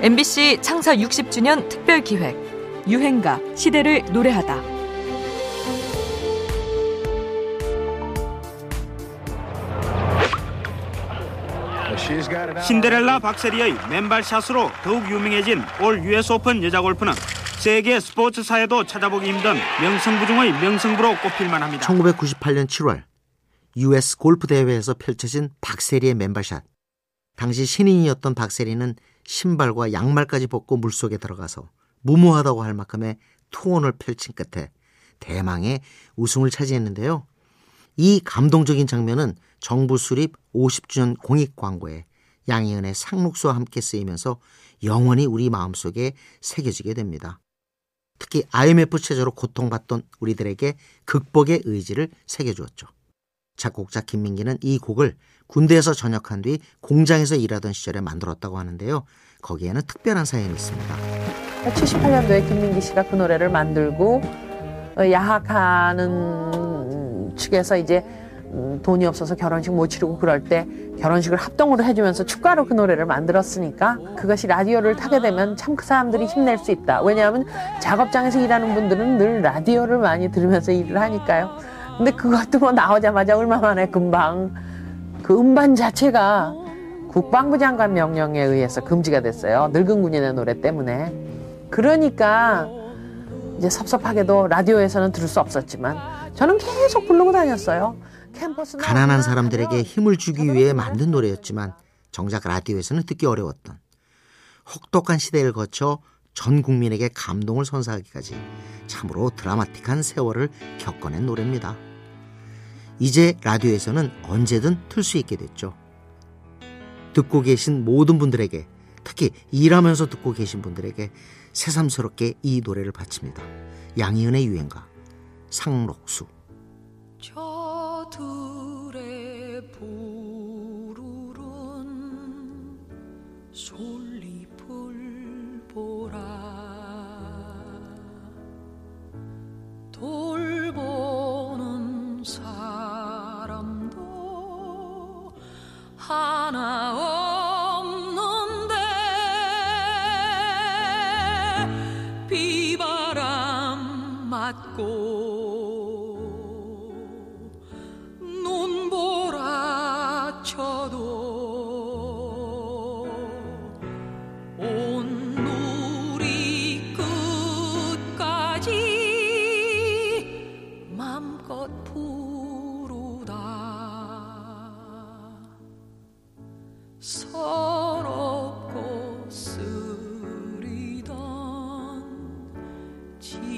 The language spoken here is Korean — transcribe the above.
MBC 창사 60주년 특별 기획 유행가 시대를 노래하다. 신데렐라 박세리의 맨발 샷으로 더욱 유명해진 올 US 오픈 여자 골프는 세계 스포츠사에도 찾아보기 힘든 명승부 중의 명승부로 꼽힐만 합니다. 1998년 7월 US 골프 대회에서 펼쳐진 박세리의 맨발샷. 당시 신인이었던 박세리는 신발과 양말까지 벗고 물속에 들어가서 무모하다고 할 만큼의 투혼을 펼친 끝에 대망의 우승을 차지했는데요. 이 감동적인 장면은 정부 수립 50주년 공익 광고에 양희은의 상록수와 함께 쓰이면서 영원히 우리 마음속에 새겨지게 됩니다. 특히 IMF 체제로 고통받던 우리들에게 극복의 의지를 새겨주었죠. 작곡자 김민기는 이 곡을 군대에서 전역한 뒤 공장에서 일하던 시절에 만들었다고 하는데요. 거기에는 특별한 사연이 있습니다. 78년도에 김민기 씨가 그 노래를 만들고 어, 야학하는 측에서 이제 음, 돈이 없어서 결혼식 못 치르고 그럴 때 결혼식을 합동으로 해주면서 축가로 그 노래를 만들었으니까 그것이 라디오를 타게 되면 참 그 사람들이 힘낼 수 있다. 왜냐하면 작업장에서 일하는 분들은 늘 라디오를 많이 들으면서 일을 하니까요. 근데 그것도 뭐 나오자마자 얼마 만에 금방 그 음반 자체가 국방부 장관 명령에 의해서 금지가 됐어요. 늙은 군인의 노래 때문에. 그러니까 이제 섭섭하게도 라디오에서는 들을 수 없었지만 저는 계속 부르고 다녔어요. 캠퍼스 가난한 사람들에게 힘을 주기 위해 만든 노래였지만 정작 라디오에서는 듣기 어려웠던 혹독한 시대를 거쳐 전 국민에게 감동을 선사하기까지 참으로 드라마틱한 세월을 겪어낸 노래입니다. 이제 라디오에서는 언제든 틀 수 있게 됐죠. 듣고 계신 모든 분들에게 특히 일하면서 듣고 계신 분들에게 새삼스럽게 이 노래를 바칩니다. 양희은의 유행가 상록수 저들의 부르른 솔 하나 없는데 비바람 맞고 지